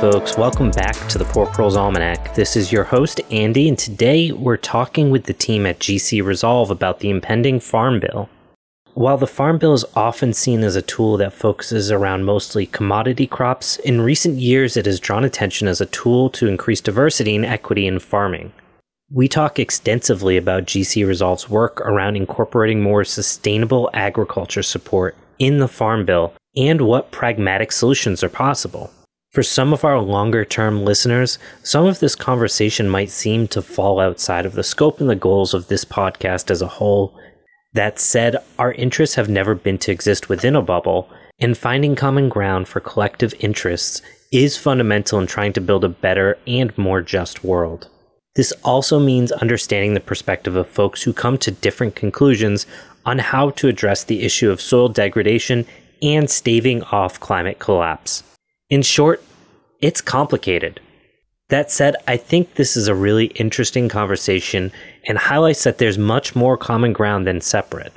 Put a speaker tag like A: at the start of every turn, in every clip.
A: Folks, welcome back to the Poor Proles Almanac. This is your host, Andy, and today we're talking with the team at GC Resolve about the impending Farm Bill. While the Farm Bill is often seen as a tool that focuses around mostly commodity crops, in recent years it has drawn attention as a tool to increase diversity and equity in farming. We talk extensively about GC Resolve's work around incorporating more sustainable agriculture support in the Farm Bill and what pragmatic solutions are possible. For some of our longer term listeners, some of this conversation might seem to fall outside of the scope and the goals of this podcast as a whole. That said, our interests have never been to exist within a bubble, and finding common ground for collective interests is fundamental in trying to build a better and more just world. This also means understanding the perspective of folks who come to different conclusions on how to address the issue of soil degradation and staving off climate collapse. In short, it's complicated. That said, I think this is a really interesting conversation and highlights that there's much more common ground than separate,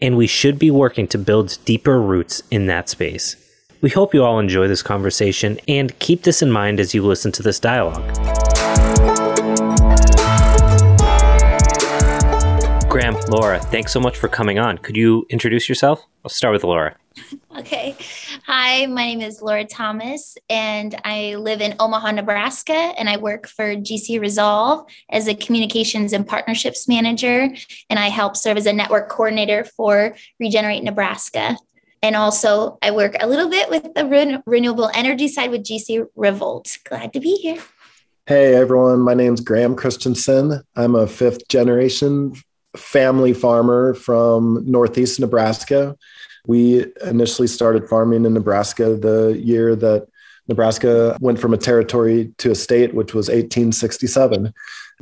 A: and we should be working to build deeper roots in that space. We hope you all enjoy this conversation and keep this in mind as you listen to this dialogue. Graham, Laura, thanks so much for coming on. Could you introduce yourself? I'll start with Laura.
B: Okay. Hi, my name is Laura Thomas, and I live in Omaha, Nebraska, and I work for GC Resolve as a communications and partnerships manager. And I help serve as a network coordinator for Regenerate Nebraska. And also, I work a little bit with the ren- renewable energy side with GC Revolt. Glad to be here.
C: Hey, everyone. My name's Graham Christensen. I'm a fifth generation family farmer from Northeast Nebraska. We initially started farming in Nebraska the year that Nebraska went from a territory to a state, which was 1867.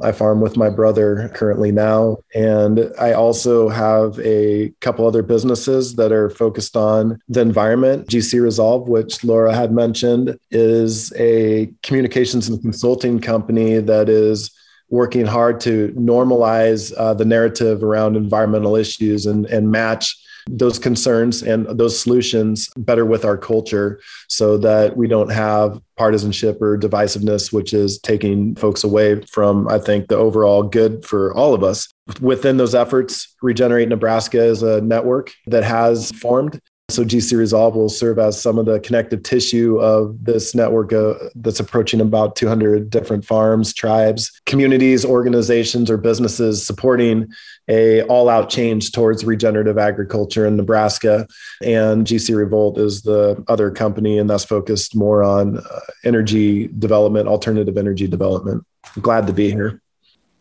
C: I farm with my brother currently now. And I also have a couple other businesses that are focused on the environment. GC Resolve, which Laura had mentioned, is a communications and consulting company that is working hard to normalize uh, the narrative around environmental issues and, and match those concerns and those solutions better with our culture so that we don't have partisanship or divisiveness, which is taking folks away from, I think, the overall good for all of us. Within those efforts, Regenerate Nebraska is a network that has formed so GC Resolve will serve as some of the connective tissue of this network uh, that's approaching about 200 different farms, tribes, communities, organizations, or businesses supporting a all-out change towards regenerative agriculture in Nebraska. And GC Revolt is the other company, and that's focused more on uh, energy development, alternative energy development. Glad to be here.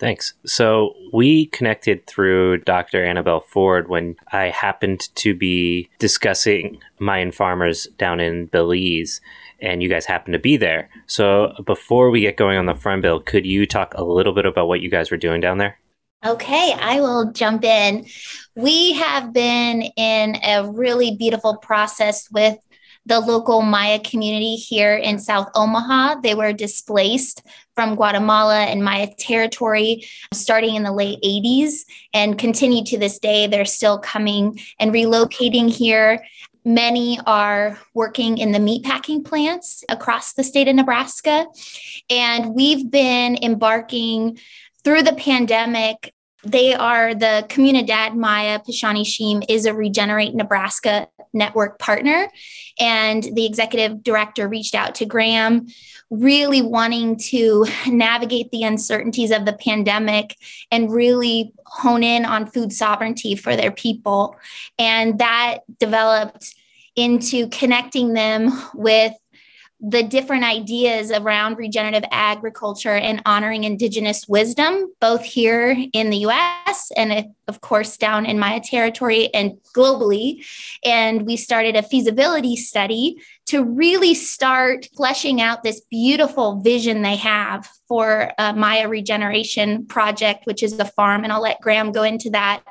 A: Thanks. So we connected through Dr. Annabelle Ford when I happened to be discussing Mayan farmers down in Belize, and you guys happened to be there. So before we get going on the farm Bill, could you talk a little bit about what you guys were doing down there?
B: Okay, I will jump in. We have been in a really beautiful process with the local Maya community here in South Omaha. They were displaced from Guatemala and Maya territory starting in the late 80s and continue to this day. They're still coming and relocating here. Many are working in the meatpacking plants across the state of Nebraska. And we've been embarking through the pandemic they are the Comunidad Maya Pixan Ixim is a Regenerate Nebraska network partner. And the executive director reached out to Graham, really wanting to navigate the uncertainties of the pandemic and really hone in on food sovereignty for their people. And that developed into connecting them with the different ideas around regenerative agriculture and honoring indigenous wisdom, both here in the US and, of course, down in Maya territory and globally. And we started a feasibility study to really start fleshing out this beautiful vision they have for a Maya regeneration project, which is the farm. And I'll let Graham go into that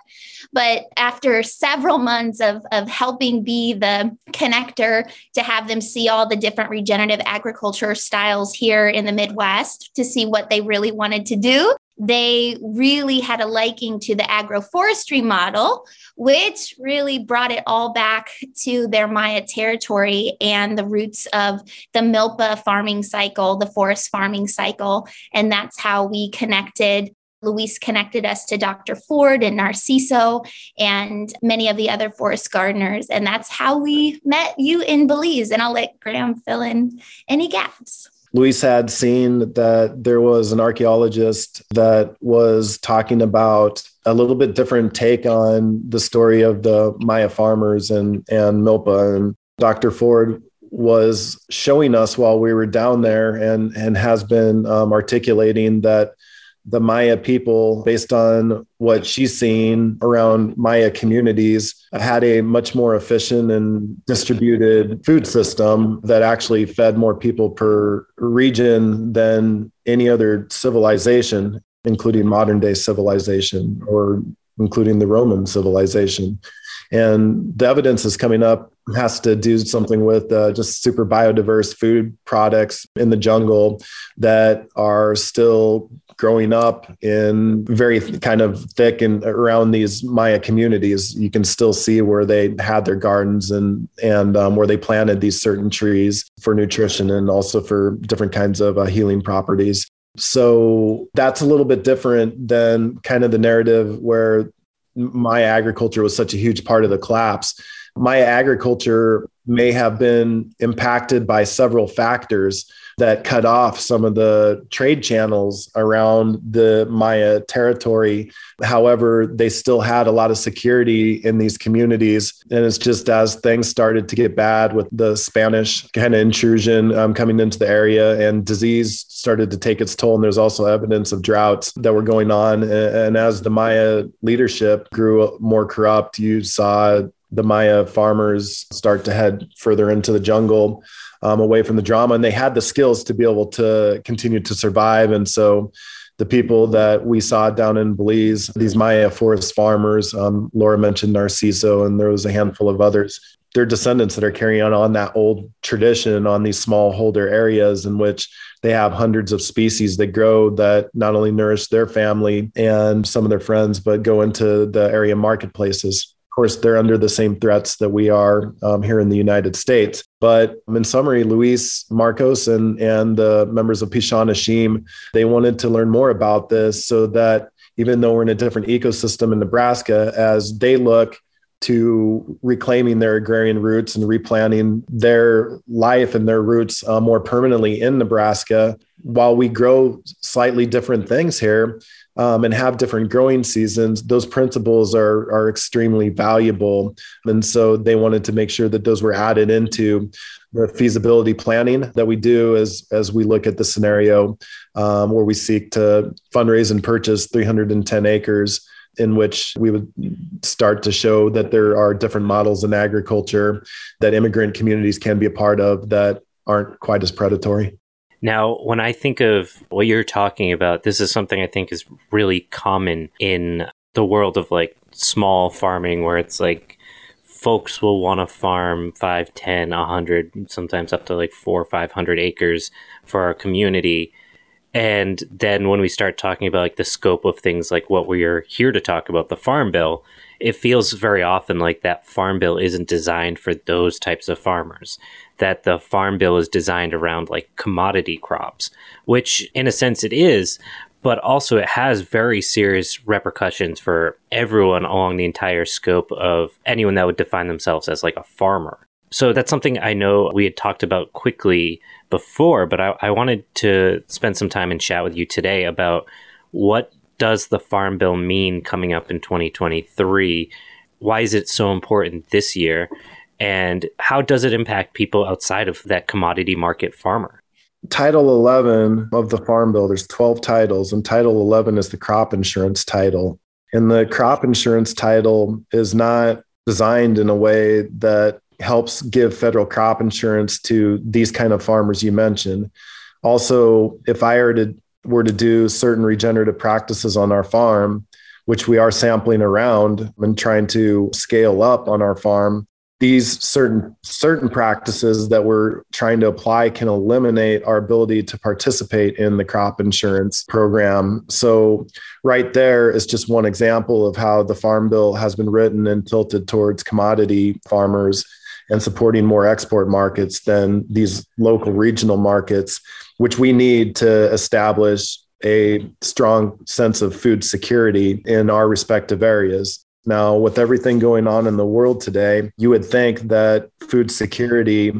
B: but after several months of, of helping be the connector to have them see all the different regenerative agriculture styles here in the Midwest to see what they really wanted to do, they really had a liking to the agroforestry model, which really brought it all back to their Maya territory and the roots of the Milpa farming cycle, the forest farming cycle. And that's how we connected Luis connected us to Dr. Ford and Narciso and many of the other forest gardeners. And that's how we met you in Belize. And I'll let Graham fill in any gaps.
C: Luis had seen that there was an archaeologist that was talking about a little bit different take on the story of the Maya farmers and, and Milpa. And Dr. Ford was showing us while we were down there and, and has been um, articulating that the Maya people, based on what she's seen around Maya communities, had a much more efficient and distributed food system that actually fed more people per region than any other civilization, including modern day civilization or including the Roman civilization. And the evidence is coming up has to do something with uh, just super biodiverse food products in the jungle that are still growing up in very kind of thick and around these Maya communities. You can still see where they had their gardens and and um, where they planted these certain trees for nutrition and also for different kinds of uh, healing properties. So that's a little bit different than kind of the narrative where Maya agriculture was such a huge part of the collapse. Maya agriculture may have been impacted by several factors that cut off some of the trade channels around the Maya territory. However, they still had a lot of security in these communities. And it's just as things started to get bad with the Spanish kind of intrusion um, coming into the area and disease started to take its toll. And there's also evidence of droughts that were going on. And as the Maya leadership grew more corrupt, you saw the Maya farmers start to head further into the jungle um, away from the drama. And they had the skills to be able to continue to survive. And so the people that we saw down in Belize, these Maya forest farmers, um, Laura mentioned Narciso, and there was a handful of others. They're descendants that are carrying on that old tradition on these smallholder areas in which they have hundreds of species that grow that not only nourish their family and some of their friends, but go into the area marketplaces course, they're under the same threats that we are um, here in the United States. But in summary, Luis Marcos and, and the members of Pixan Ixim, they wanted to learn more about this so that even though we're in a different ecosystem in Nebraska, as they look to reclaiming their agrarian roots and replanting their life and their roots uh, more permanently in Nebraska, while we grow slightly different things here, um, and have different growing seasons, those principles are are extremely valuable. And so they wanted to make sure that those were added into the feasibility planning that we do as as we look at the scenario um, where we seek to fundraise and purchase 310 acres in which we would start to show that there are different models in agriculture that immigrant communities can be a part of that aren't quite as predatory.
A: Now, when I think of what you're talking about, this is something I think is really common in the world of like small farming where it's like folks will want to farm 5, 10, 100, sometimes up to like 4 or 500 acres for our community. And then when we start talking about like the scope of things like what we're here to talk about, the farm bill, it feels very often like that farm bill isn't designed for those types of farmers that the farm bill is designed around like commodity crops, which in a sense it is, but also it has very serious repercussions for everyone along the entire scope of anyone that would define themselves as like a farmer. So that's something I know we had talked about quickly before, but I, I wanted to spend some time and chat with you today about what does the farm bill mean coming up in 2023? Why is it so important this year? and how does it impact people outside of that commodity market farmer?
C: Title 11 of the Farm Bill, there's 12 titles, and Title 11 is the crop insurance title. And the crop insurance title is not designed in a way that helps give federal crop insurance to these kind of farmers you mentioned. Also, if I were to were to do certain regenerative practices on our farm, which we are sampling around and trying to scale up on our farm, these certain certain practices that we're trying to apply can eliminate our ability to participate in the crop insurance program. So right there is just one example of how the farm bill has been written and tilted towards commodity farmers and supporting more export markets than these local regional markets, which we need to establish a strong sense of food security in our respective areas. Now, with everything going on in the world today, you would think that food security,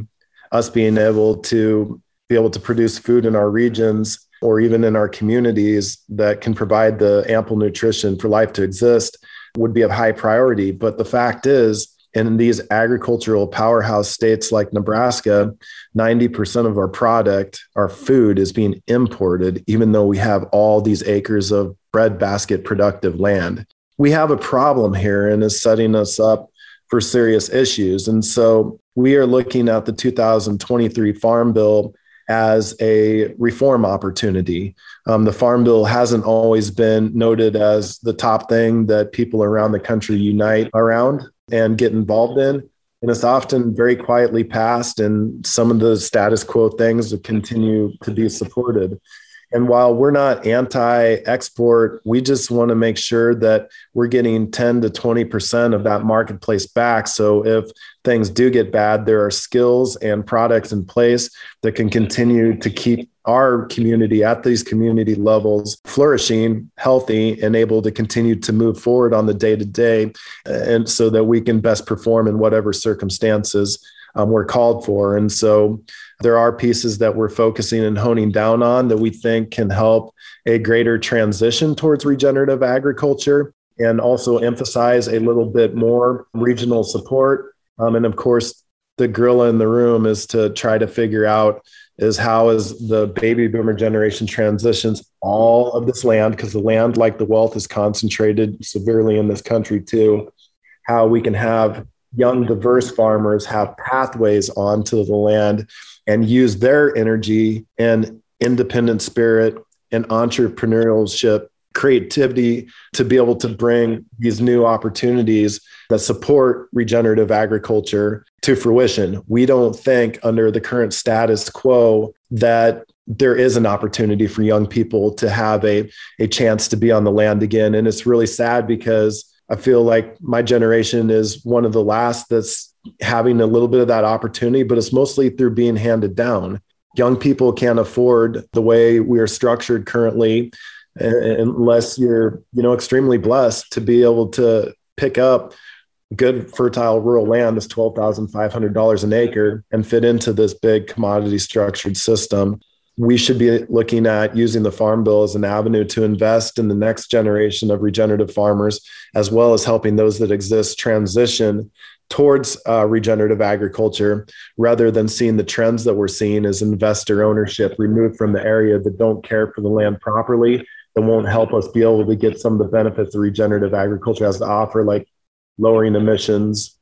C: us being able to be able to produce food in our regions or even in our communities that can provide the ample nutrition for life to exist would be of high priority. But the fact is, in these agricultural powerhouse states like Nebraska, 90% of our product, our food, is being imported, even though we have all these acres of breadbasket productive land. We have a problem here and is setting us up for serious issues. And so we are looking at the 2023 Farm Bill as a reform opportunity. Um, the Farm Bill hasn't always been noted as the top thing that people around the country unite around and get involved in. And it's often very quietly passed, and some of the status quo things continue to be supported. And while we're not anti export, we just want to make sure that we're getting 10 to 20% of that marketplace back. So if things do get bad, there are skills and products in place that can continue to keep our community at these community levels flourishing, healthy, and able to continue to move forward on the day to day. And so that we can best perform in whatever circumstances um, we're called for. And so there are pieces that we're focusing and honing down on that we think can help a greater transition towards regenerative agriculture and also emphasize a little bit more regional support. Um, and of course, the gorilla in the room is to try to figure out is how as the baby boomer generation transitions all of this land because the land like the wealth is concentrated severely in this country too. How we can have young diverse farmers have pathways onto the land and use their energy and independent spirit and entrepreneurship creativity to be able to bring these new opportunities that support regenerative agriculture to fruition. We don't think under the current status quo that there is an opportunity for young people to have a, a chance to be on the land again. And it's really sad because I feel like my generation is one of the last that's having a little bit of that opportunity, but it's mostly through being handed down. Young people can't afford the way we are structured currently unless you're, you know, extremely blessed to be able to pick up good fertile rural land that's $12,500 an acre and fit into this big commodity structured system we should be looking at using the farm bill as an avenue to invest in the next generation of regenerative farmers, as well as helping those that exist transition towards uh, regenerative agriculture rather than seeing the trends that we're seeing as investor ownership removed from the area that don't care for the land properly that won't help us be able to get some of the benefits that regenerative agriculture has to offer like lowering emissions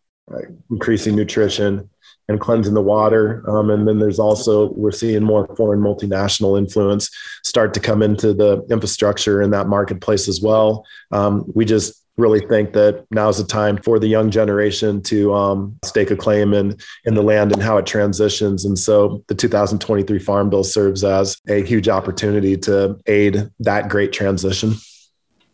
C: increasing nutrition and cleansing the water. Um, and then there's also, we're seeing more foreign multinational influence start to come into the infrastructure in that marketplace as well. Um, we just really think that now's the time for the young generation to um, stake a claim in, in the land and how it transitions. And so the 2023 Farm Bill serves as a huge opportunity to aid that great transition.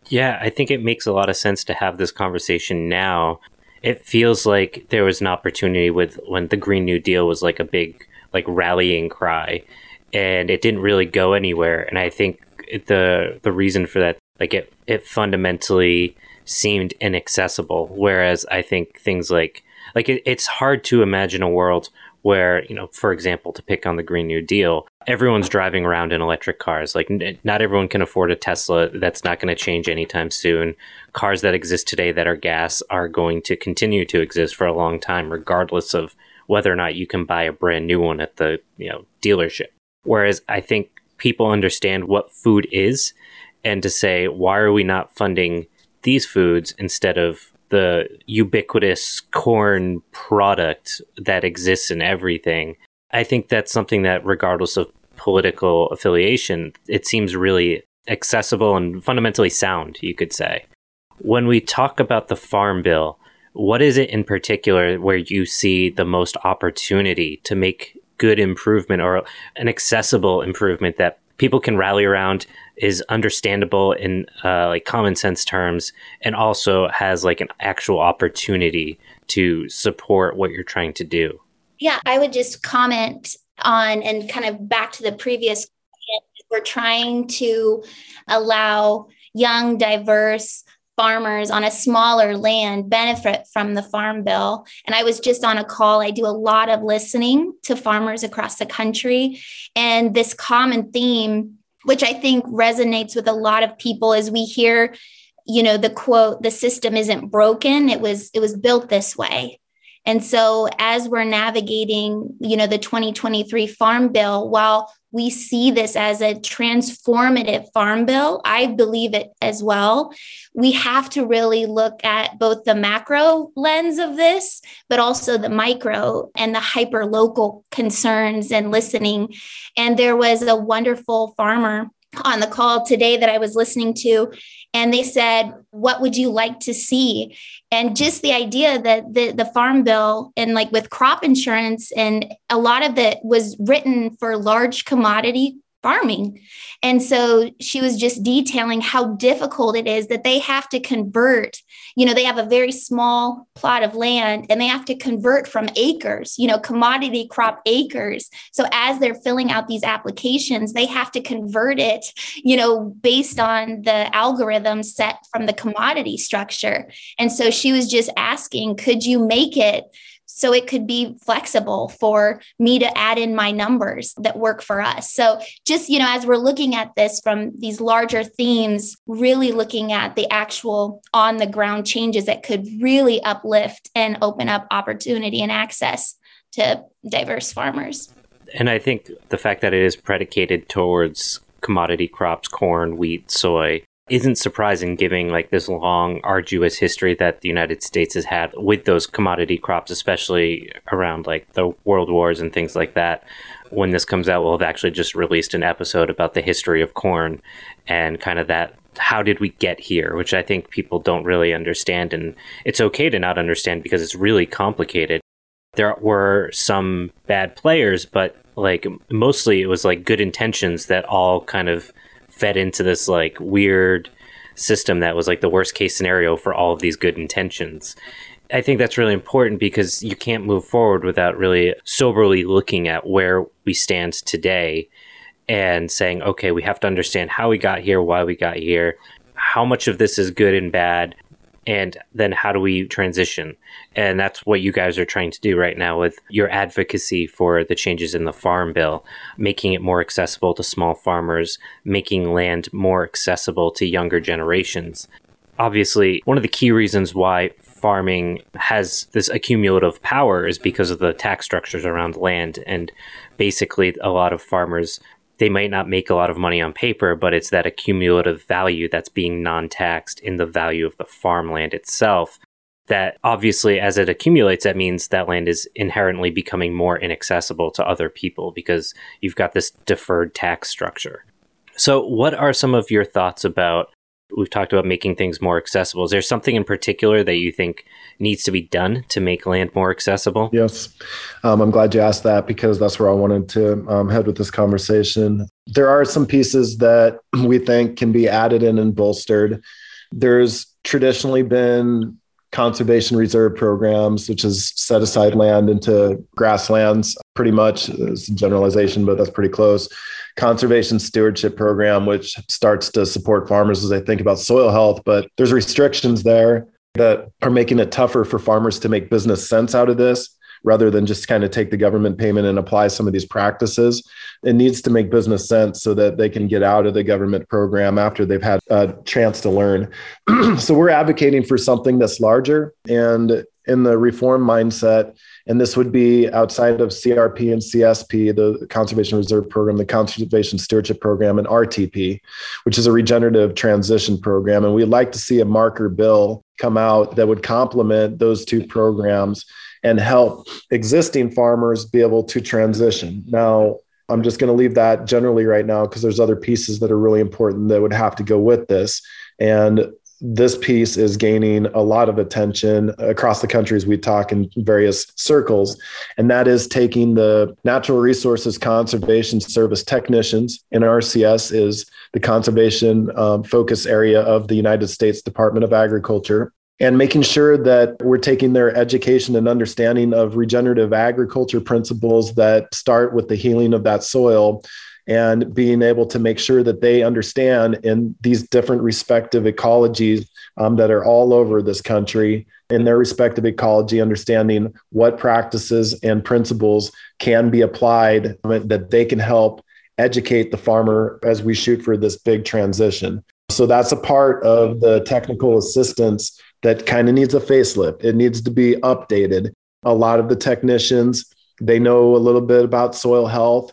A: Yeah, I think it makes a lot of sense to have this conversation now it feels like there was an opportunity with when the Green New Deal was like a big like rallying cry, and it didn't really go anywhere. And I think the the reason for that, like it it fundamentally seemed inaccessible. Whereas I think things like like it, it's hard to imagine a world where you know for example to pick on the green new deal everyone's driving around in electric cars. Like n- not everyone can afford a tesla. That's not going to change anytime soon. Cars that exist today that are gas are going to continue to exist for a long time regardless of whether or not you can buy a brand new one at the you know dealership. Whereas i think people understand what food is and to say why are we not funding these foods instead of the ubiquitous corn product that exists in everything. I think that's something that, regardless of political affiliation, it seems really accessible and fundamentally sound, you could say. When we talk about the Farm Bill, What is it in particular where you see the most opportunity to make good improvement or an accessible improvement that people can rally around is understandable in uh, like common sense terms and also has like an actual opportunity to support what you're trying to do.
B: Yeah i would just comment on and kind of back to the previous we're trying to allow young diverse farmers on a smaller land benefit from the farm bill. And I was just on a call. I do a lot of listening to farmers across the country. And this common theme, which I think resonates with a lot of people, is we hear, you know, the quote, the system isn't broken. It was, it was built this way. And so as we're navigating, you know, the 2023 farm bill, while we see this as a transformative farm bill. I believe it as well. We have to really look at both the macro lens of this, but also the micro and the hyper local concerns and listening. And there was a wonderful farmer on the call today that I was listening to, and they said, What would you like to see? And just the idea that the, the farm bill and like with crop insurance, and a lot of it was written for large commodity farming. And so she was just detailing how difficult it is that they have to convert. You know, they have a very small plot of land and they have to convert from acres, you know, commodity crop acres. So as they're filling out these applications, they have to convert it, you know, based on the algorithm set from the commodity structure. And so she was just asking, could you make it? So it could be flexible for me to add in my numbers that work for us. So just, you know, as we're looking at this from these larger themes, really looking at the actual on the ground changes that could really uplift and open up opportunity and access to diverse farmers.
A: And I think the fact that it is predicated towards commodity crops, corn, wheat, soy, isn't surprising given like this long arduous history that the United States has had with those commodity crops especially around like the world wars and things like that. When this comes out we'll have actually just released an episode about the history of corn and kind of that how did we get here which I think people don't really understand. And it's okay to not understand because it's really complicated. There were some bad players but like mostly it was like good intentions that all kind of fed into this like weird system that was like the worst case scenario for all of these good intentions. I think that's really important because you can't move forward without really soberly looking at where we stand today and saying, okay, we have to understand how we got here, why we got here, how much of this is good and bad, and then how do we transition? And that's what you guys are trying to do right now with your advocacy for the changes in the farm bill making it more accessible to small farmers making land more accessible to younger generations. Obviously one of the key reasons why farming has this accumulative power is because of the tax structures around land and basically a lot of farmers they might not make a lot of money on paper, but it's that accumulative value that's being non taxed in the value of the farmland itself. That obviously, as it accumulates, that means that land is inherently becoming more inaccessible to other people because you've got this deferred tax structure. So, what are some of your thoughts about we've talked about making things more accessible. Is there something in particular that you think needs to be done to make land more accessible?
C: Yes. Um, I'm glad you asked that because that's where I wanted to um, head with this conversation. There are some pieces that we think can be added in and bolstered. There's traditionally been conservation reserve programs, which is set aside land into grasslands, pretty much. It's a generalization, but that's pretty close conservation stewardship program, which starts to support farmers as they think about soil health. But there's restrictions there that are making it tougher for farmers to make business sense out of this rather than just kind of take the government payment and apply some of these practices. It needs to make business sense so that they can get out of the government program after they've had a chance to learn. so we're advocating for something that's larger and in the reform mindset and this would be outside of CRP and CSP, the Conservation Reserve Program, the Conservation Stewardship Program, and RTP, which is a regenerative transition program. And we'd like to see a marker bill come out that would complement those two programs and help existing farmers be able to transition. Now, I'm just going to leave that generally right now because there's other pieces that are really important that would have to go with this. And this piece is gaining a lot of attention across the countries we talk in various circles. And that is taking the Natural Resources Conservation Service technicians, NRCS is the conservation um, focus area of the United States Department of Agriculture. And making sure that we're taking their education and understanding of regenerative agriculture principles that start with the healing of that soil and being able to make sure that they understand in these different respective ecologies um, that are all over this country in their respective ecology, understanding what practices and principles can be applied that they can help educate the farmer as we shoot for this big transition. So that's a part of the technical assistance that kind of needs a facelift. It needs to be updated. A lot of the technicians, they know a little bit about soil health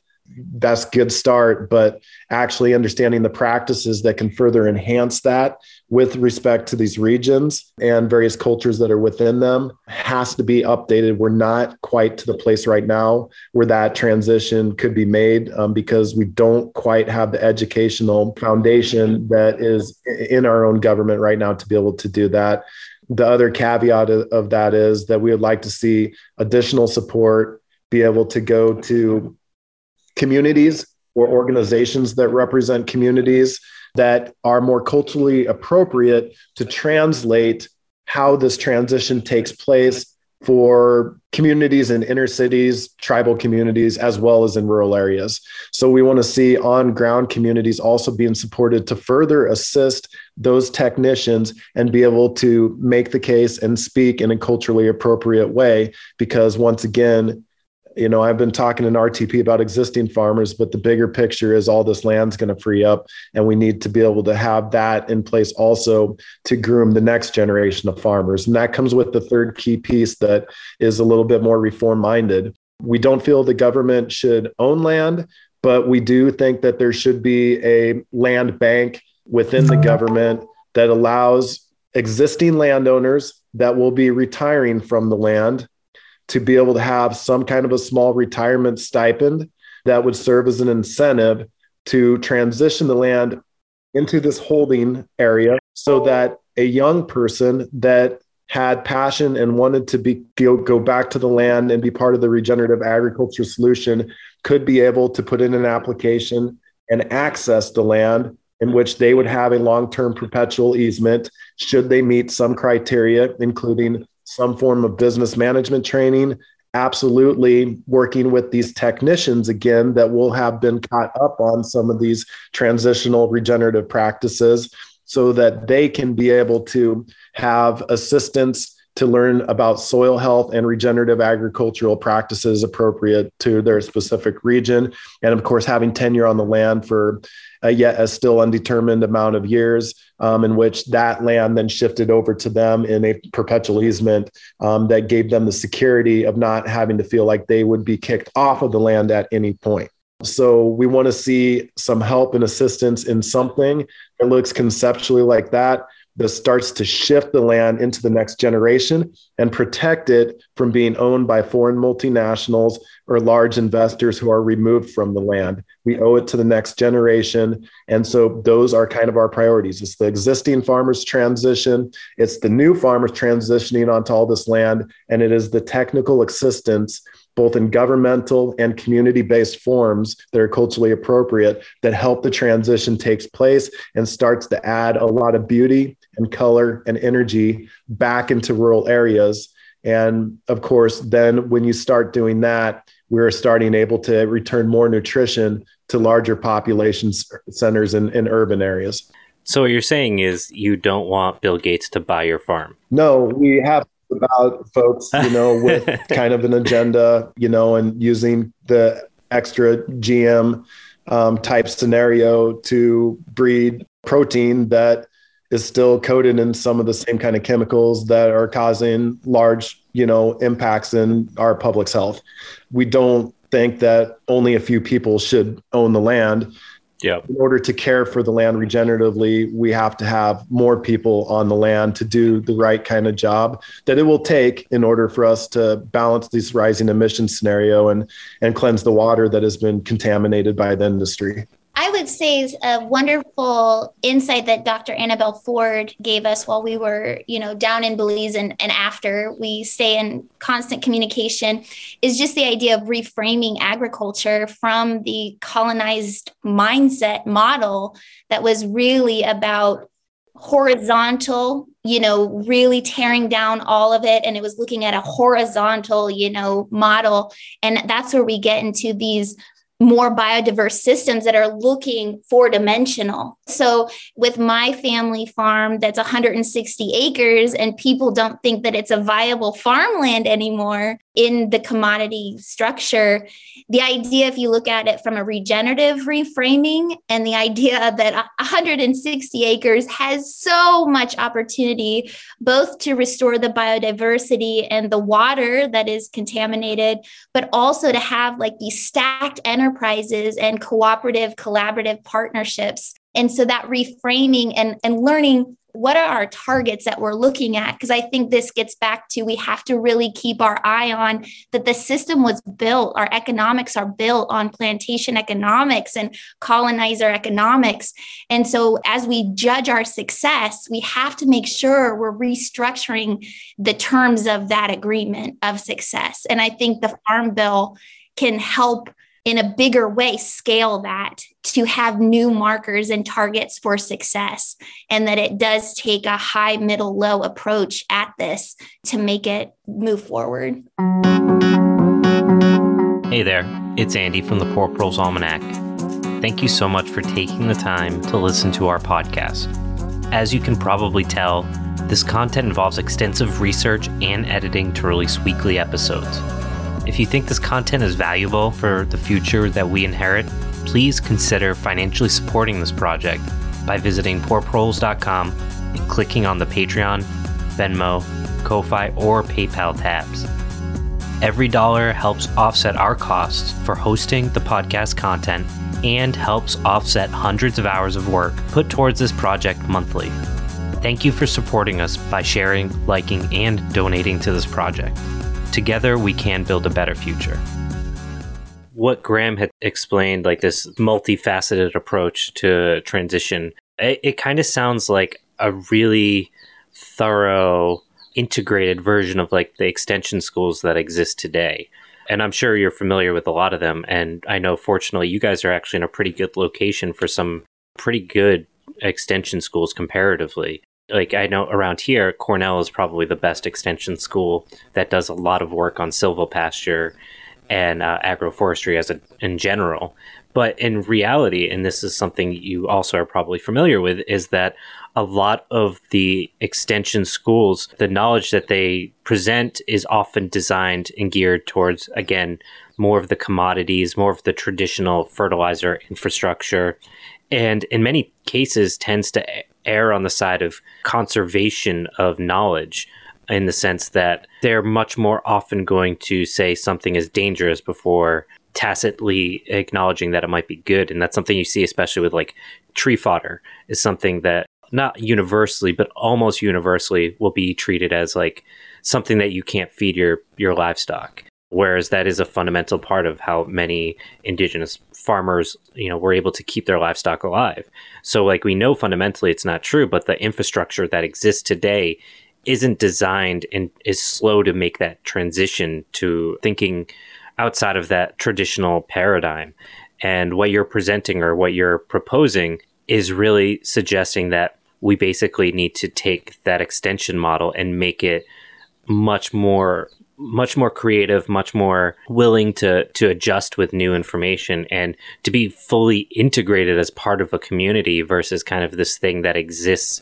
C: that's good start but actually understanding the practices that can further enhance that with respect to these regions and various cultures that are within them has to be updated. We're not quite to the place right now where that transition could be made um, because we don't quite have the educational foundation that is in our own government right now to be able to do that. The other caveat of that is that we would like to see additional support be able to go to communities or organizations that represent communities that are more culturally appropriate to translate how this transition takes place for communities in inner cities, tribal communities, as well as in rural areas. So we want to see on ground communities also being supported to further assist those technicians and be able to make the case and speak in a culturally appropriate way. Because once again, you know, I've been talking in RTP about existing farmers, but the bigger picture is all this land's going to free up, and we need to be able to have that in place also to groom the next generation of farmers. And that comes with the third key piece that is a little bit more reform minded. We don't feel the government should own land, but we do think that there should be a land bank within the mm-hmm. government that allows existing landowners that will be retiring from the land to be able to have some kind of a small retirement stipend that would serve as an incentive to transition the land into this holding area so that a young person that had passion and wanted to be go, go back to the land and be part of the regenerative agriculture solution could be able to put in an application and access the land in which they would have a long-term perpetual easement should they meet some criteria including some form of business management training, absolutely working with these technicians again that will have been caught up on some of these transitional regenerative practices so that they can be able to have assistance to learn about soil health and regenerative agricultural practices appropriate to their specific region. And of course, having tenure on the land for uh, yet a still undetermined amount of years, um, in which that land then shifted over to them in a perpetual easement um, that gave them the security of not having to feel like they would be kicked off of the land at any point. So we want to see some help and assistance in something that looks conceptually like that that starts to shift the land into the next generation and protect it from being owned by foreign multinationals or large investors who are removed from the land. We owe it to the next generation. And so those are kind of our priorities. It's the existing farmers transition, it's the new farmers transitioning onto all this land, and it is the technical assistance both in governmental and community based forms that are culturally appropriate that help the transition takes place and starts to add a lot of beauty and color and energy back into rural areas. And of course then when you start doing that we're starting able to return more nutrition to larger population centers in, in urban areas.
A: So what you're saying is you don't want bill gates to buy your farm?
C: No we have about folks, you know, with kind of an agenda, you know, and using the extra GM um, type scenario to breed protein that is still coated in some of the same kind of chemicals that are causing large, you know, impacts in our public's health. We don't think that only a few people should own the land.
A: Yeah.
C: In order to care for the land regeneratively, we have to have more people on the land to do the right kind of job that it will take in order for us to balance this rising emission scenario and and cleanse the water that has been contaminated by the industry.
B: I would say a wonderful insight that Dr. Annabelle Ford gave us while we were, you know, down in Belize and, and after we stay in constant communication is just the idea of reframing agriculture from the colonized mindset model that was really about horizontal you know really tearing down all of it and it was looking at a horizontal you know model and that's where we get into these more biodiverse systems that are looking four dimensional. So, with my family farm that's 160 acres, and people don't think that it's a viable farmland anymore in the commodity structure, the idea, if you look at it from a regenerative reframing, and the idea that 160 acres has so much opportunity both to restore the biodiversity and the water that is contaminated, but also to have like these stacked enterprises and cooperative, collaborative partnerships. And so that reframing and, and learning what are our targets that we're looking at? Because I think this gets back to we have to really keep our eye on that the system was built, our economics are built on plantation economics and colonizer economics. And so as we judge our success, we have to make sure we're restructuring the terms of that agreement of success. And I think the Farm Bill can help in a bigger way scale that to have new markers and targets for success and that it does take a high middle low approach at this to make it move forward.
A: Hey there it's andy from the poor proles almanac. Thank you so much for taking the time to listen to our podcast. As you can probably tell this content involves extensive research and editing to release weekly episodes if you think this content is valuable for the future that we inherit, please consider financially supporting this project by visiting poorproles.com and clicking on the Patreon, Venmo, Ko-fi, or PayPal tabs. Every dollar helps offset our costs for hosting the podcast content and helps offset hundreds of hours of work put towards this project monthly. Thank you for supporting us by sharing, liking, and donating to this project. Together, we can build a better future. What Graham had explained, like this multifaceted approach to transition, it, it kind of sounds like a really thorough, integrated version of like the extension schools that exist today. And I'm sure you're familiar with a lot of them. And I know, fortunately, you guys are actually in a pretty good location for some pretty good extension schools comparatively like I know around here, Cornell is probably the best extension school that does a lot of work on silvopasture and uh, agroforestry as a, in general. But in reality, and this is something you also are probably familiar with, is that a lot of the extension schools, the knowledge that they present is often designed and geared towards, again, more of the commodities, more of the traditional fertilizer infrastructure, and in many cases tends to err on the side of conservation of knowledge in the sense that they're much more often going to say something is dangerous before tacitly acknowledging that it might be good. And that's something you see especially with like tree fodder is something that not universally but almost universally will be treated as like something that you can't feed your your livestock whereas that is a fundamental part of how many indigenous farmers you know were able to keep their livestock alive. So like we know fundamentally it's not true but the infrastructure that exists today isn't designed and is slow to make that transition to thinking outside of that traditional paradigm. And what you're presenting or what you're proposing is really suggesting that we basically need to take that extension model and make it much more much more creative, much more willing to to adjust with new information and to be fully integrated as part of a community versus kind of this thing that exists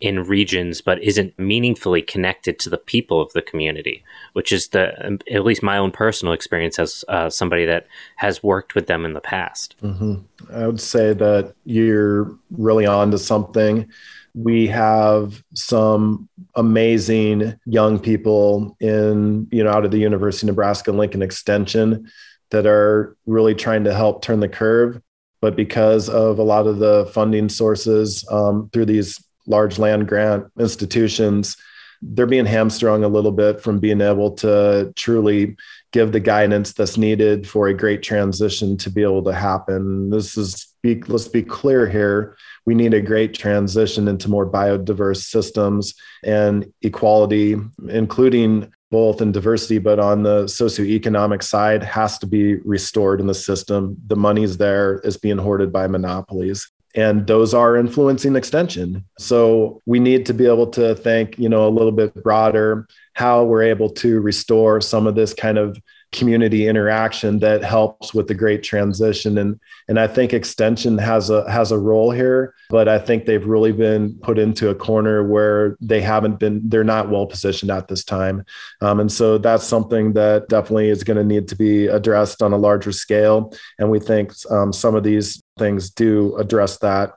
A: in regions but isn't meaningfully connected to the people of the community which is the at least my own personal experience as uh, somebody that has worked with them in the past
C: mm-hmm. i would say that you're really on to something we have some amazing young people in you know out of the university of nebraska lincoln extension that are really trying to help turn the curve. But because of a lot of the funding sources um, through these large land grant institutions they're being hamstrung a little bit from being able to truly give the guidance that's needed for a great transition to be able to happen this is be let's be clear here. We need a great transition into more biodiverse systems and equality, including both in diversity, but on the socioeconomic side, has to be restored in the system. The money's there is being hoarded by monopolies and those are influencing extension so we need to be able to think you know a little bit broader how we're able to restore some of this kind of community interaction that helps with the great transition. And and I think extension has a has a role here but I think they've really been put into a corner where they haven't been they're not well positioned at this time. Um, and so that's something that definitely is going to need to be addressed on a larger scale. And we think um, some of these things do address that.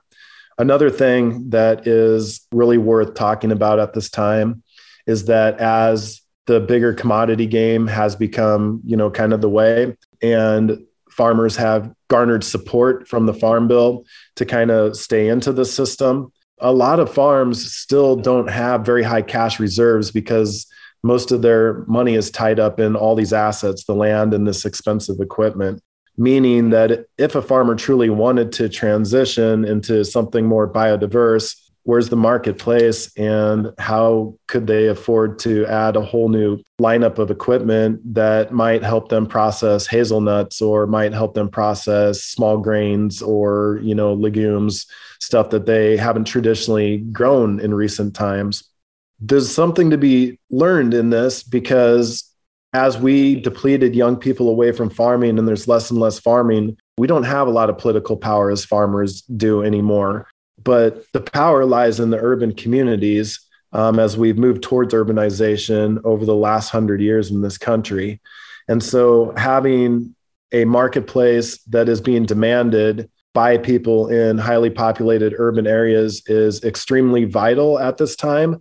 C: Another thing that is really worth talking about at this time is that as the bigger commodity game has become, you know, kind of the way. And farmers have garnered support from the farm bill to kind of stay into the system. A lot of farms still don't have very high cash reserves because most of their money is tied up in all these assets, the land and this expensive equipment. Meaning that if a farmer truly wanted to transition into something more biodiverse, where's the marketplace and how could they afford to add a whole new lineup of equipment that might help them process hazelnuts or might help them process small grains or you know legumes stuff that they haven't traditionally grown in recent times? There's something to be learned in this because as we depleted young people away from farming and there's less and less farming we don't have a lot of political power as farmers do anymore but the power lies in the urban communities um, as we've moved towards urbanization over the last hundred years in this country. And so having a marketplace that is being demanded by people in highly populated urban areas is extremely vital at this time.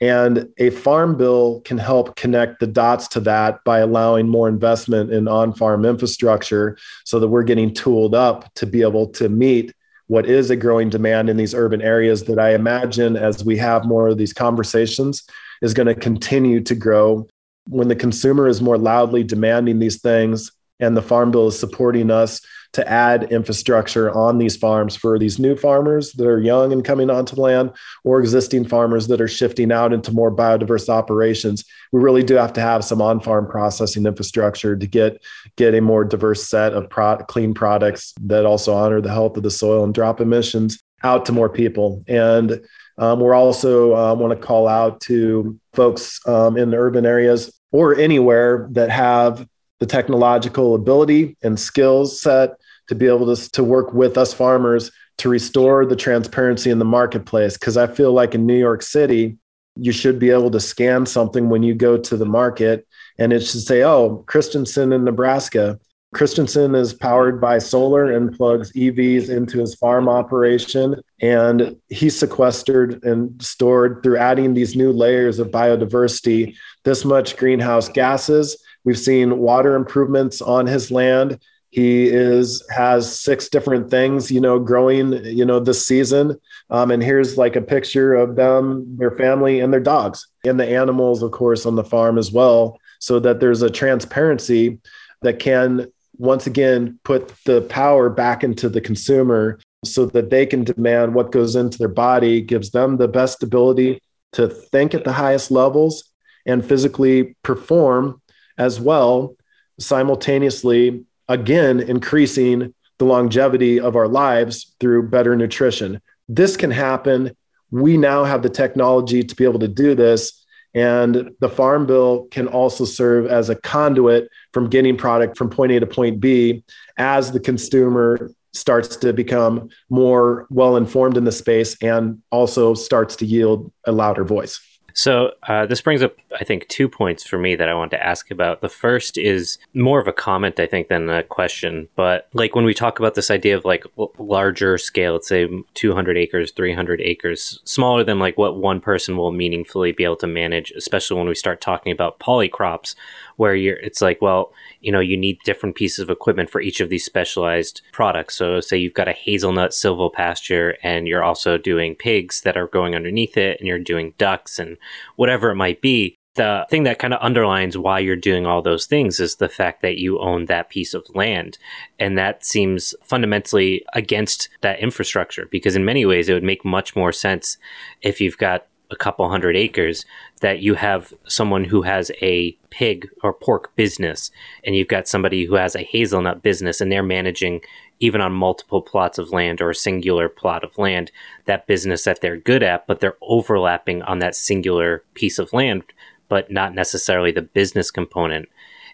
C: And a farm bill can help connect the dots to that by allowing more investment in on farm infrastructure so that we're getting tooled up to be able to meet what is a growing demand in these urban areas that I imagine as we have more of these conversations is going to continue to grow. When the consumer is more loudly demanding these things and the Farm Bill is supporting us to add infrastructure on these farms for these new farmers that are young and coming onto land or existing farmers that are shifting out into more biodiverse operations. We really do have to have some on-farm processing infrastructure to get get a more diverse set of pro- clean products that also honor the health of the soil and drop emissions out to more people. And um, we're also uh, want to call out to folks um, in urban areas or anywhere that have the technological ability and skills set to be able to, to work with us farmers to restore the transparency in the marketplace. Because I feel like in New York City, you should be able to scan something when you go to the market and it should say, oh, Christensen in Nebraska. Christensen is powered by solar and plugs EVs into his farm operation. And he's sequestered and stored through adding these new layers of biodiversity this much greenhouse gases We've seen water improvements on his land. He is has six different things, you know, growing, you know, this season. Um, and here's like a picture of them, their family, and their dogs, and the animals, of course, on the farm as well, so that there's a transparency that can once again put the power back into the consumer so that they can demand what goes into their body gives them the best ability to think at the highest levels and physically perform as well, simultaneously, again, increasing the longevity of our lives through better nutrition. This can happen. We now have the technology to be able to do this. And the Farm Bill can also serve as a conduit from getting product from point A to point B as the consumer starts to become more well informed in the space and also starts to yield a louder voice.
A: So uh, this brings up, I think, two points for me that I want to ask about. The first is more of a comment, I think, than a question. But like when we talk about this idea of like larger scale, let's say 200 acres, 300 acres, smaller than like what one person will meaningfully be able to manage, especially when we start talking about polycrops, where you're, it's like, well, you know, you need different pieces of equipment for each of these specialized products. So, say you've got a hazelnut silvopasture and you're also doing pigs that are going underneath it, and you're doing ducks and whatever it might be. the thing that kind of underlines why you're doing all those things is the fact that you own that piece of land. And that seems fundamentally against that infrastructure because, in many ways, it would make much more sense if you've got a couple hundred acres that you have someone who has a pig or pork business and you've got somebody who has a hazelnut business and they're managing even on multiple plots of land or a singular plot of land that business that they're good at but they're overlapping on that singular piece of land but not necessarily the business component.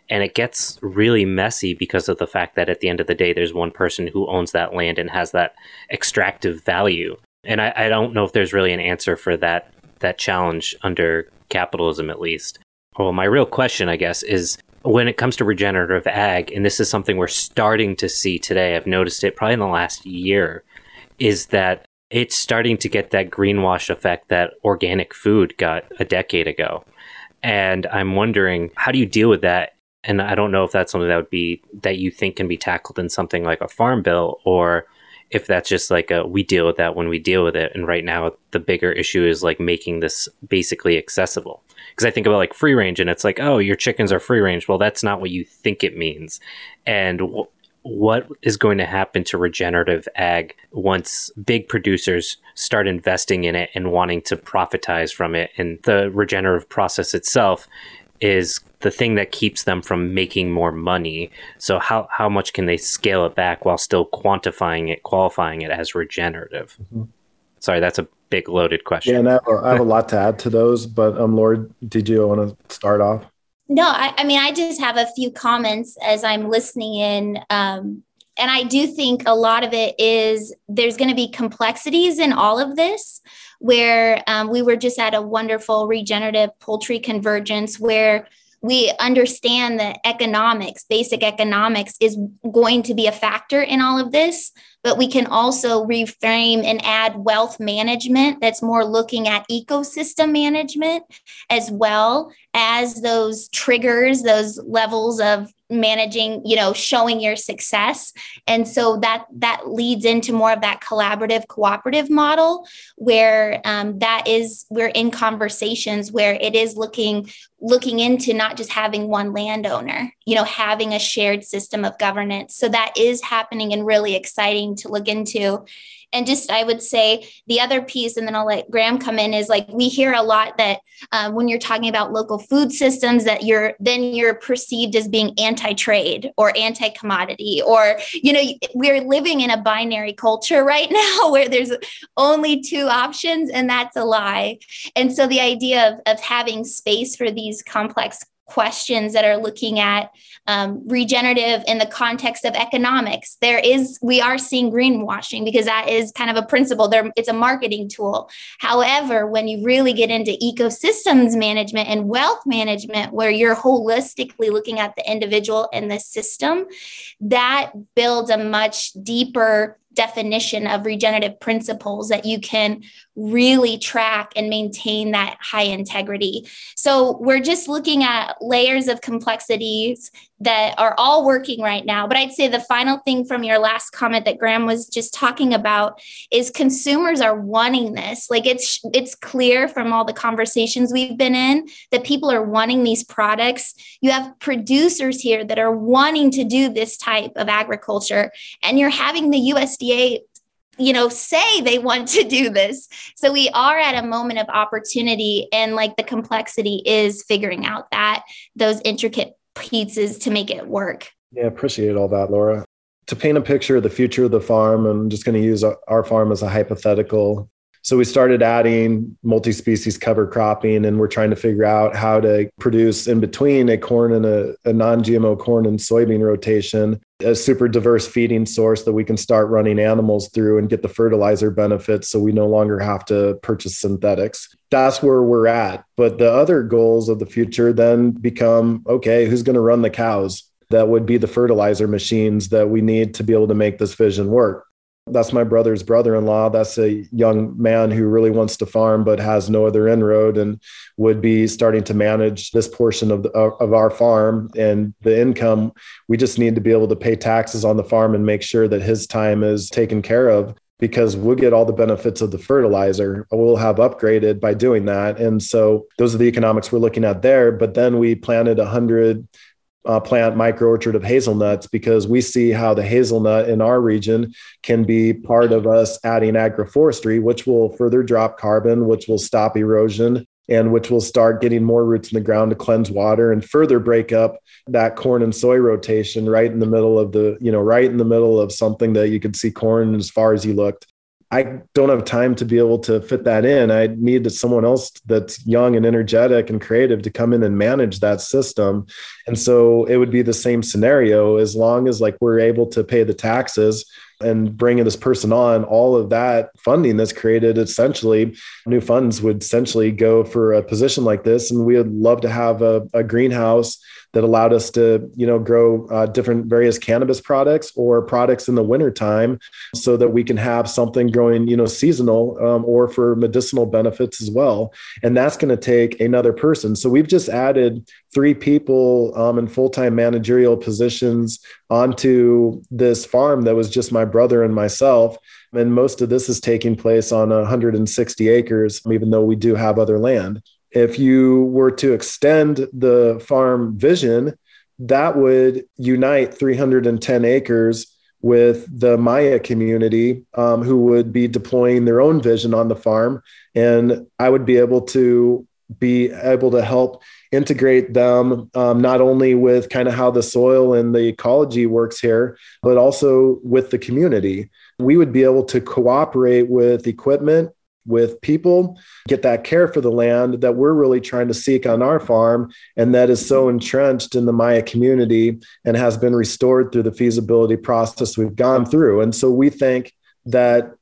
A: And it gets really messy because of the fact that at the end of the day there's one person who owns that land and has that extractive value. And I, I don't know if there's really an answer for that that challenge under capitalism, at least. Well, my real question, I guess, is when it comes to regenerative ag, and this is something we're starting to see today, I've noticed it probably in the last year, is that it's starting to get that greenwash effect that organic food got a decade ago. And I'm wondering, how do you deal with that? And I don't know if that's something that would be that you think can be tackled in something like a farm bill or if that's just like a we deal with that when we deal with it. And right now the bigger issue is like making this basically accessible. Because i think about like free range and it's like oh your chickens are free range. Well that's not what you think it means. And w- what is going to happen to regenerative ag once big producers start investing in it and wanting to profitize from it and the regenerative process itself is the thing that keeps them from making more money. So how how much can they scale it back while still quantifying it, qualifying it as regenerative? Mm-hmm. Sorry, that's a big loaded question.
C: Yeah, and I have, have a lot to add to those, but um, Laura, did you want to start off?
B: No, I, I, mean I just have a few comments as I'm listening in. Um, and I do think a lot of it is there's going to be complexities in all of this where um, we were just at a wonderful regenerative poultry convergence where we understand that economics, basic economics, is going to be a factor in all of this, but we can also reframe and add wealth management that's more looking at ecosystem management as well as those triggers, those levels of managing you know showing your success. And so that that leads into more of that collaborative cooperative model where um, that is we're in conversations where it is looking looking into not just having one landowner you know having a shared system of governance. So that is happening and really exciting to look into. And just i would say the other piece and then i'll let graham come in is like we hear a lot that um, when you're talking about local food systems that you're then you're perceived as being anti-trade or anti-commodity or you know we're living in a binary culture right now where there's only two options and that's a lie. And so the idea of, of having space for these complex questions that are looking at um, regenerative in the context of economics. There is we are seeing greenwashing because that is kind of a principle. There it's a marketing tool. However when you really get into ecosystems management and wealth management where you're holistically looking at the individual and the system that builds a much deeper definition of regenerative principles that you can really track and maintain that high integrity. So we're just looking at layers of complexities that are all working right now. But I'd say the final thing from your last comment that Graham was just talking about is consumers are wanting this. Like it's it's clear from all the conversations we've been in that people are wanting these products. You have producers here that are wanting to do this type of agriculture and you're having the USDA you know say they want to do this so we are at a moment of opportunity and like the complexity is figuring out that those intricate pieces to make it work.
C: Yeah appreciate all that laura. To paint a picture of the future of the farm i'm just going to use our farm as a hypothetical so we started adding multi-species cover cropping, and we're trying to figure out how to produce in between a corn and a, a non-GMO corn and soybean rotation, a super diverse feeding source that we can start running animals through and get the fertilizer benefits, so we no longer have to purchase synthetics. That's where we're at. But the other goals of the future then become okay, who's going to run the cows? That would be the fertilizer machines that we need to be able to make this vision work. That's my brother's brother in law. That's a young man who really wants to farm but has no other inroad and would be starting to manage this portion of, the, uh, of our farm and the income. We just need to be able to pay taxes on the farm and make sure that his time is taken care of. because we'll get all the benefits of the fertilizer. We'll have upgraded by doing that. And so those are the economics we're looking at there. But then we planted a hundred uh, plant micro orchard of hazelnuts because we see how the hazelnut in our region can be part of us adding agroforestry, which will further drop carbon, which will stop erosion, and which will start getting more roots in the ground to cleanse water and further break up that corn and soy rotation right in the middle of the, you know, right in the middle of something that you could see corn as far as you looked. I don't have time to be able to fit that in. I need someone else that's young and energetic and creative to come in and manage that system. And so it would be the same scenario as long as like we're able to pay the taxes and bringing this person on, all of that funding that's created essentially new funds would essentially go for a position like this. And we would love to have a, a greenhouse that allowed us to, you know, grow uh, different various cannabis products or products in the wintertime so that we can have something growing, you know, seasonal um, or for medicinal benefits as well. And that's going to take another person. So we've just added three people um, in full-time managerial positions onto this farm that was just my brother and myself and most of this is taking place on 160 acres even though we do have other land if you were to extend the farm vision that would unite 310 acres with the Maya community um, who would be deploying their own vision on the farm. And I would be able to be able to help integrate them um, not only with kind of how the soil and the ecology works here, but also with the community. We would be able to cooperate with equipment, with people, get that care for the land that we're really trying to seek on our farm, and that is so entrenched in the Maya community and has been restored through the feasibility process we've gone through. And so we think that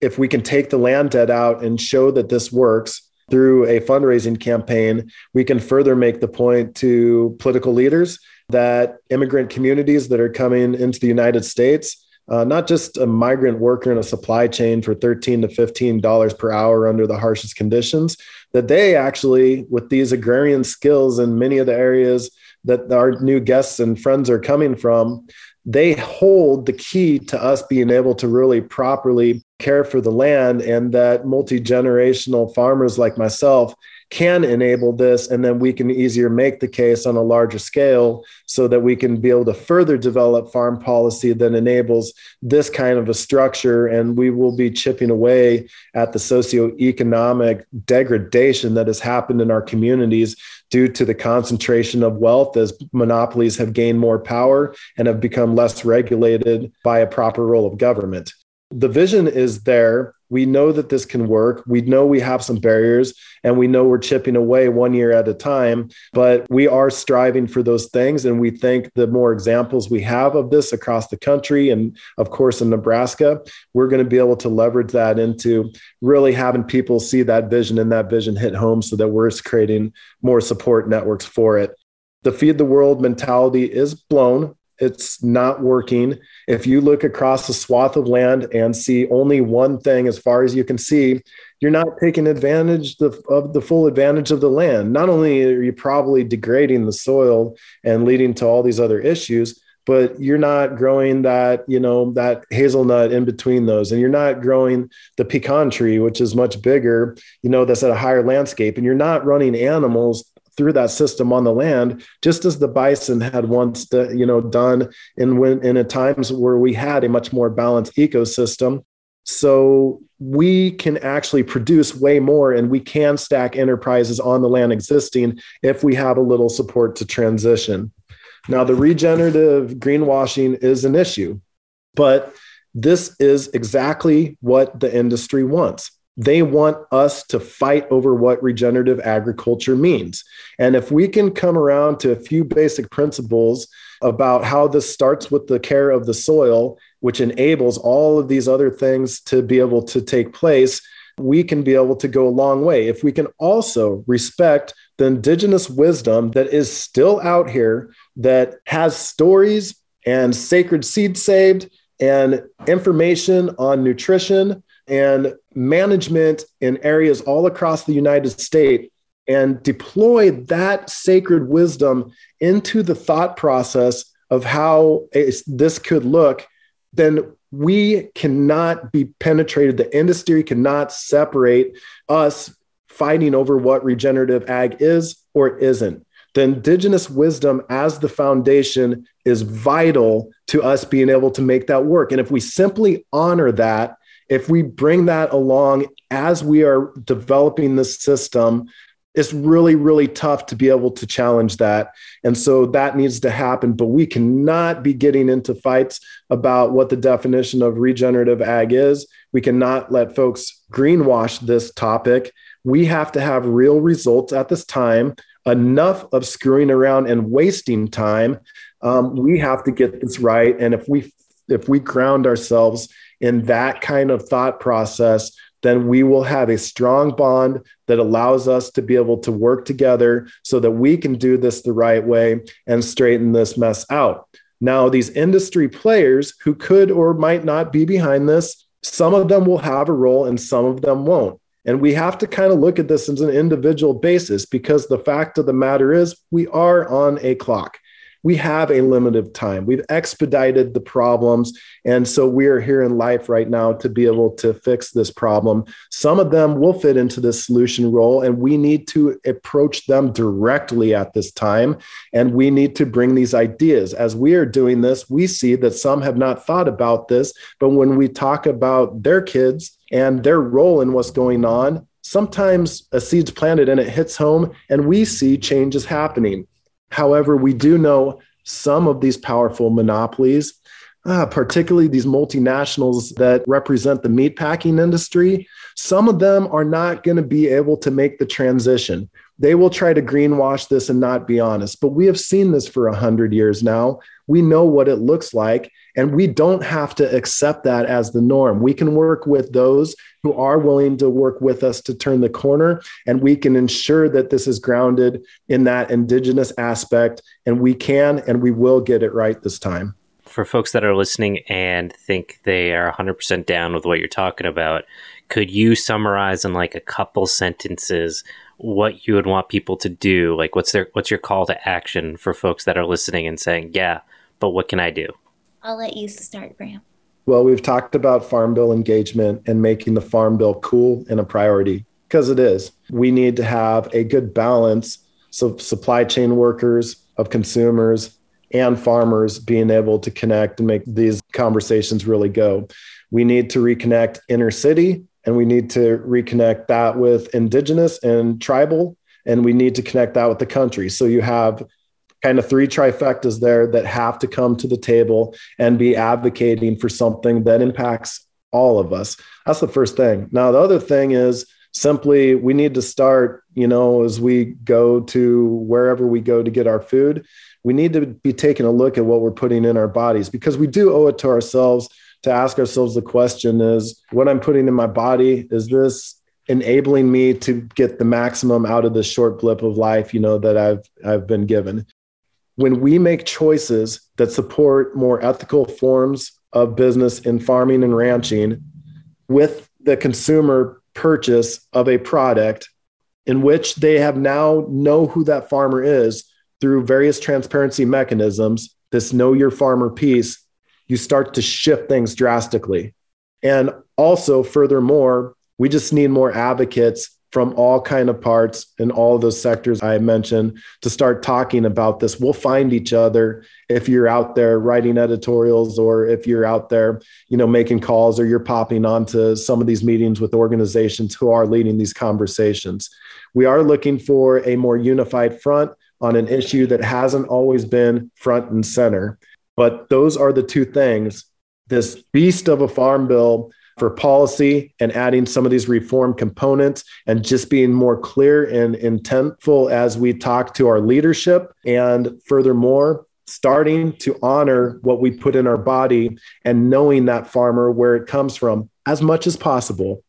C: if we can take the land debt out and show that this works, through a fundraising campaign, we can further make the point to political leaders that immigrant communities that are coming into the United States, uh, not just a migrant worker in a supply chain for 13 to 15 dollars per hour under the harshest conditions, that they actually, with these agrarian skills in many of the areas that our new guests and friends are coming from, they hold the key to us being able to really properly care for the land and that multi-generational farmers like myself can enable this and then we can easier make the case on a larger scale so that we can be able to further develop farm policy that enables this kind of a structure and we will be chipping away at the socioeconomic degradation that has happened in our communities due to the concentration of wealth as monopolies have gained more power and have become less regulated by a proper role of government the vision is there. We know that this can work. We know we have some barriers and we know we're chipping away one year at a time, but we are striving for those things. And we think the more examples we have of this across the country and, of course, in Nebraska, we're going to be able to leverage that into really having people see that vision and that vision hit home so that we're creating more support networks for it. The feed the world mentality is blown it's not working. If you look across a swath of land and see only one thing as far as you can see, you're not taking advantage of the full advantage of the land. Not only are you probably degrading the soil and leading to all these other issues, but you're not growing that, you know, that hazelnut in between those. And you're not growing the pecan tree, which is much bigger, you know, that's at a higher landscape. And you're not running animals through that system on the land, just as the bison had once, you know, done in when in a times where we had a much more balanced ecosystem. So we can actually produce way more, and we can stack enterprises on the land existing if we have a little support to transition. Now, the regenerative greenwashing is an issue, but this is exactly what the industry wants they want us to fight over what regenerative agriculture means. And if we can come around to a few basic principles about how this starts with the care of the soil, which enables all of these other things to be able to take place, we can be able to go a long way. If we can also respect the indigenous wisdom that is still out here, that has stories and sacred seed saved and information on nutrition and management in areas all across the United States and deploy that sacred wisdom into the thought process of how this could look, then we cannot be penetrated. The industry cannot separate us fighting over what regenerative ag is or isn't. The indigenous wisdom as the foundation is vital to us being able to make that work. And if we simply honor that, if we bring that along as we are developing this system, it's really, really tough to be able to challenge that. And so that needs to happen. But we cannot be getting into fights about what the definition of regenerative ag is. We cannot let folks greenwash this topic. We have to have real results at this time, enough of screwing around and wasting time. Um, we have to get this right. And if we if we ground ourselves in that kind of thought process, then we will have a strong bond that allows us to be able to work together so that we can do this the right way and straighten this mess out. Now, these industry players who could or might not be behind this, some of them will have a role and some of them won't. And we have to kind of look at this as an individual basis because the fact of the matter is we are on a clock we have a limited time. We've expedited the problems. And so we are here in life right now to be able to fix this problem. Some of them will fit into this solution role, and we need to approach them directly at this time. And we need to bring these ideas. As we are doing this, we see that some have not thought about this. But when we talk about their kids and their role in what's going on, sometimes a seed's planted and it hits home, and we see changes happening. However, we do know some of these powerful monopolies, uh, particularly these multinationals that represent the meatpacking industry, some of them are not going to be able to make the transition. They will try to greenwash this and not be honest. But we have seen this for 100 years now. We know what it looks like, and we don't have to accept that as the norm. We can work with those who are willing to work with us to turn the corner, and we can ensure that this is grounded in that indigenous aspect, and we can and we will get it right this time.
A: For folks that are listening and think they are 100% down with what you're talking about, could you summarize in like a couple sentences what you would want people to do? Like what's their what's your call to action for folks that are listening and saying, "Yeah, but what can I do?"
B: I'll let you start, Graham.
C: Well, we've talked about farm bill engagement and making the farm bill cool and a priority because it is. We need to have a good balance so supply chain workers, of consumers, and farmers being able to connect and make these conversations really go. We need to reconnect inner city and we need to reconnect that with indigenous and tribal and we need to connect that with the country. So you have kind of three trifectas there that have to come to the table and be advocating for something that impacts all of us. That's the first thing. Now, the other thing is simply we need to start, you know, as we go to wherever we go to get our food, we need to be taking a look at what we're putting in our bodies because we do owe it to ourselves to ask ourselves the question is what I'm putting in my body, is this enabling me to get the maximum out of this short blip of life, you know, that I've I've been given when we make choices that support more ethical forms of business in farming and ranching with the consumer purchase of a product in which they have now know who that farmer is through various transparency mechanisms this know your farmer piece you start to shift things drastically. And also furthermore we just need more advocates from all kind of parts in all those sectors I mentioned to start talking about this. We'll find each other if you're out there writing editorials or if you're out there, you know, making calls or you're popping onto some of these meetings with organizations who are leading these conversations. We are looking for a more unified front on an issue that hasn't always been front and center. But those are the two things. This beast of a farm bill for policy and adding some of these reform components and just being more clear and intentful as we talk to our leadership. And furthermore, starting to honor what we put in our body and knowing that farmer where it comes from as much as possible.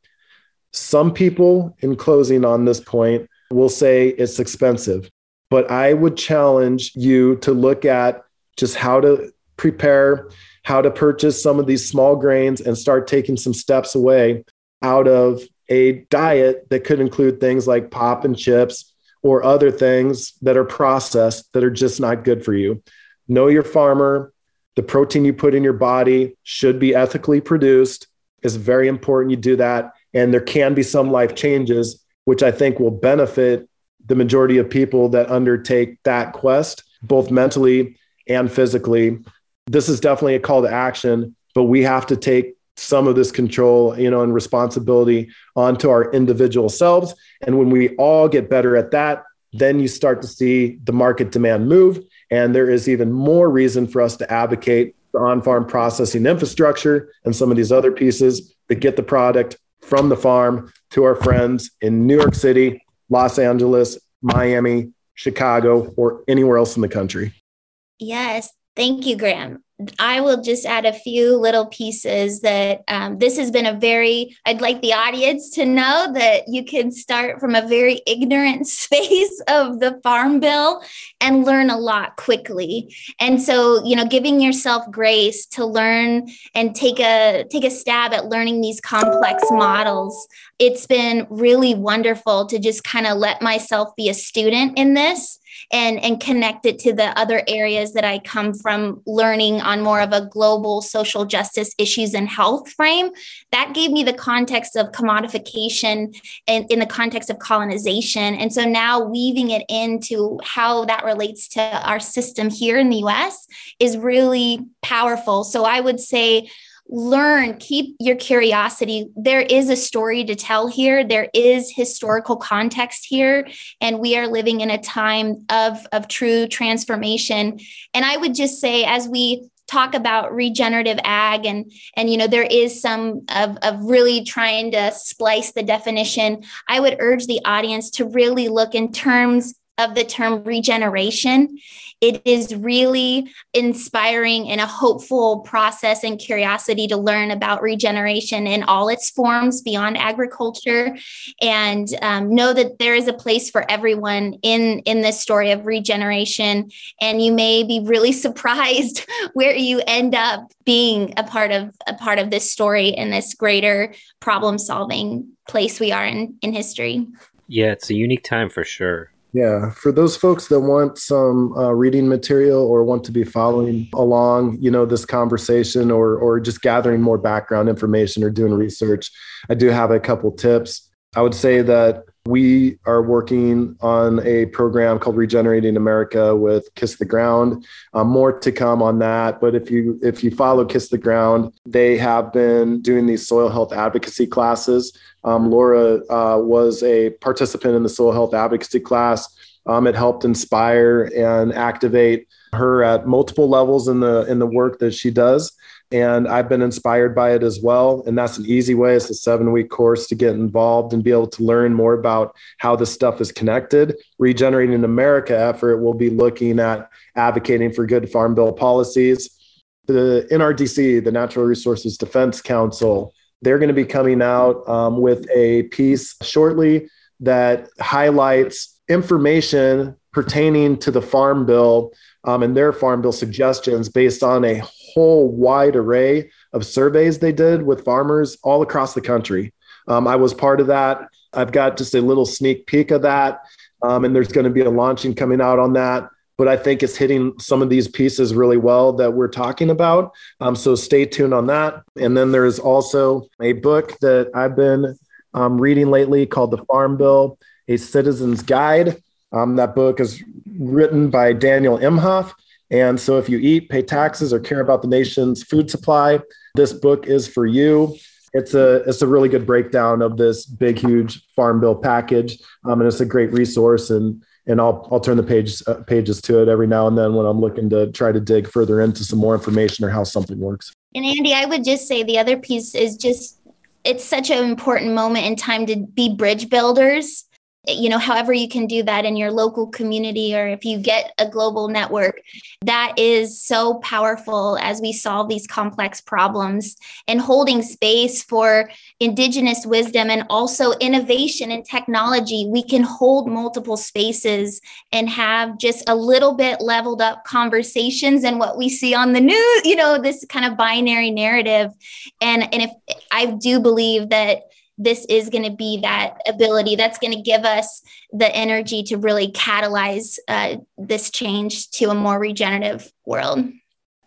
C: Some people, in closing on this point, will say it's expensive, but I would challenge you to look at just how to prepare how to purchase some of these small grains and start taking some steps away out of a diet that could include things like pop and chips or other things that are processed that are just not good for you. Know your farmer. The protein you put in your body should be ethically produced. It's very important you do that. And there can be some life changes, which I think will benefit the majority of people that undertake that quest, both mentally and physically. This is definitely a call to action, but we have to take some of this control, you know, and responsibility onto our individual selves. And when we all get better at that, then you start to see the market demand move. And there is even more reason for us to advocate the on farm processing infrastructure and some of these other pieces that get the product from the farm to our friends in New York City, Los Angeles, Miami, Chicago, or anywhere else in the country.
B: Yes. Thank you, Graham. I will just add a few little pieces that um, this has been a very, I'd like the audience to know that you can start from a very ignorant space of the Farm Bill and learn a lot quickly. And so, you know, giving yourself grace to learn and take a take a stab at learning these complex models. It's been really wonderful to just kind of let myself be a student in this and and connect it to the other areas that I come from learning on more of a global social justice issues and health frame. That gave me the context of commodification and in the context of colonization. And so now weaving it into how that relates to our system here in the US is really powerful. So I would say learn, keep your curiosity. There is a story to tell here, there is historical context here, and we are living in a time of, of true transformation. And I would just say, as we talk about regenerative ag and and you know there is some of, of really trying to splice the definition i would urge the audience to really look in terms of the term regeneration it is really inspiring and a hopeful process and curiosity to learn about regeneration in all its forms beyond agriculture. And um, know that there is a place for everyone in in this story of regeneration. And you may be really surprised where you end up being a part of a part of this story in this greater problem solving place we are in in history.
A: Yeah it's a unique time for sure
C: yeah, for those folks that want some uh, reading material or want to be following along, you know, this conversation or or just gathering more background information or doing research, I do have a couple tips. I would say that we are working on a program called Regenerating America with Kiss the Ground. Um, more to come on that. But if you if you follow Kiss the Ground, they have been doing these soil health advocacy classes. Um, Laura uh, was a participant in the soil health advocacy class. Um, it helped inspire and activate her at multiple levels in the in the work that she does and I've been inspired by it as well. And that's an easy way. It's a seven week course to get involved and be able to learn more about how this stuff is connected. Regenerating America effort will be looking at advocating for good farm bill policies. The NRDC, the Natural Resources Defense Council, they're going to be coming out um, with a piece shortly that highlights information pertaining to the farm bill um, and their farm bill suggestions based on a whole wide array of surveys they did with farmers all across the country. Um, I was part of that. I've got just a little sneak peek of that. Um, and there's going to be a launching coming out on that. But I think it's hitting some of these pieces really well that we're talking about. Um, so stay tuned on that. And then there's also a book that I've been um, reading lately called The Farm Bill, A Citizen's Guide. Um, that book is written by Daniel Imhoff. And so, if you eat, pay taxes, or care about the nation's food supply, this book is for you. It's a it's a really good breakdown of this big, huge farm bill package, um, and it's a great resource. And and I'll I'll turn the page uh, pages to it every now and then when I'm looking to try to dig further into some more information or how something works.
B: And Andy, I would just say the other piece is just it's such an important moment in time to be bridge builders you know however you can do that in your local community or if you get a global network that is so powerful as we solve these complex problems and holding space for indigenous wisdom and also innovation and technology. We can hold multiple spaces and have just a little bit leveled up conversations and what we see on the news you know this kind of binary narrative. And and if i do believe that this is going to be that ability that's going to give us the energy to really catalyze uh, this change to a more regenerative world.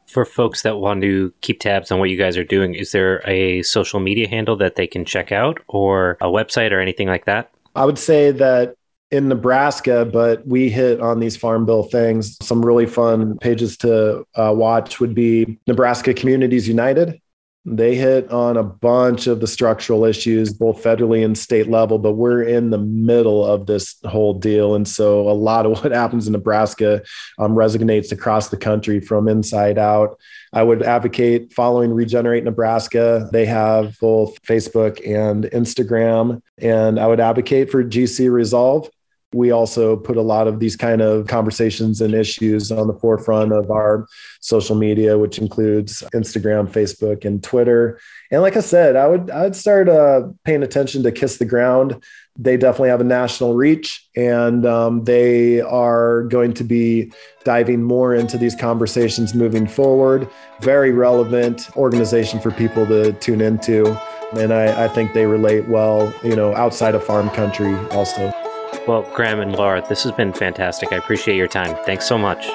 A: For folks that want to keep tabs on what you guys are doing, is there a social media handle that they can check out or a website or anything like that?
C: I would say that in Nebraska, but we hit on these farm bill things. Some really fun pages to uh, watch would be Nebraska Communities United. They hit on a bunch of the structural issues, both federally and state level, but we're in the middle of this whole deal. And so a lot of what happens in Nebraska um, resonates across the country from inside out. I would advocate following Regenerate Nebraska. They have both Facebook and Instagram. And I would advocate for GC Resolve we also put a lot of these kind of conversations and issues on the forefront of our social media, which includes Instagram, Facebook, and Twitter. And like I said, I would I'd start uh, paying attention to Kiss the Ground. They definitely have a national reach, and um, they are going to be diving more into these conversations moving forward. Very relevant organization for people to tune into, and I, I think they relate well, you know, outside of farm country also.
A: Well, Graham and Laura, this has been fantastic. I appreciate your time. Thanks so much.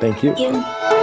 C: Thank you.
B: Thank you.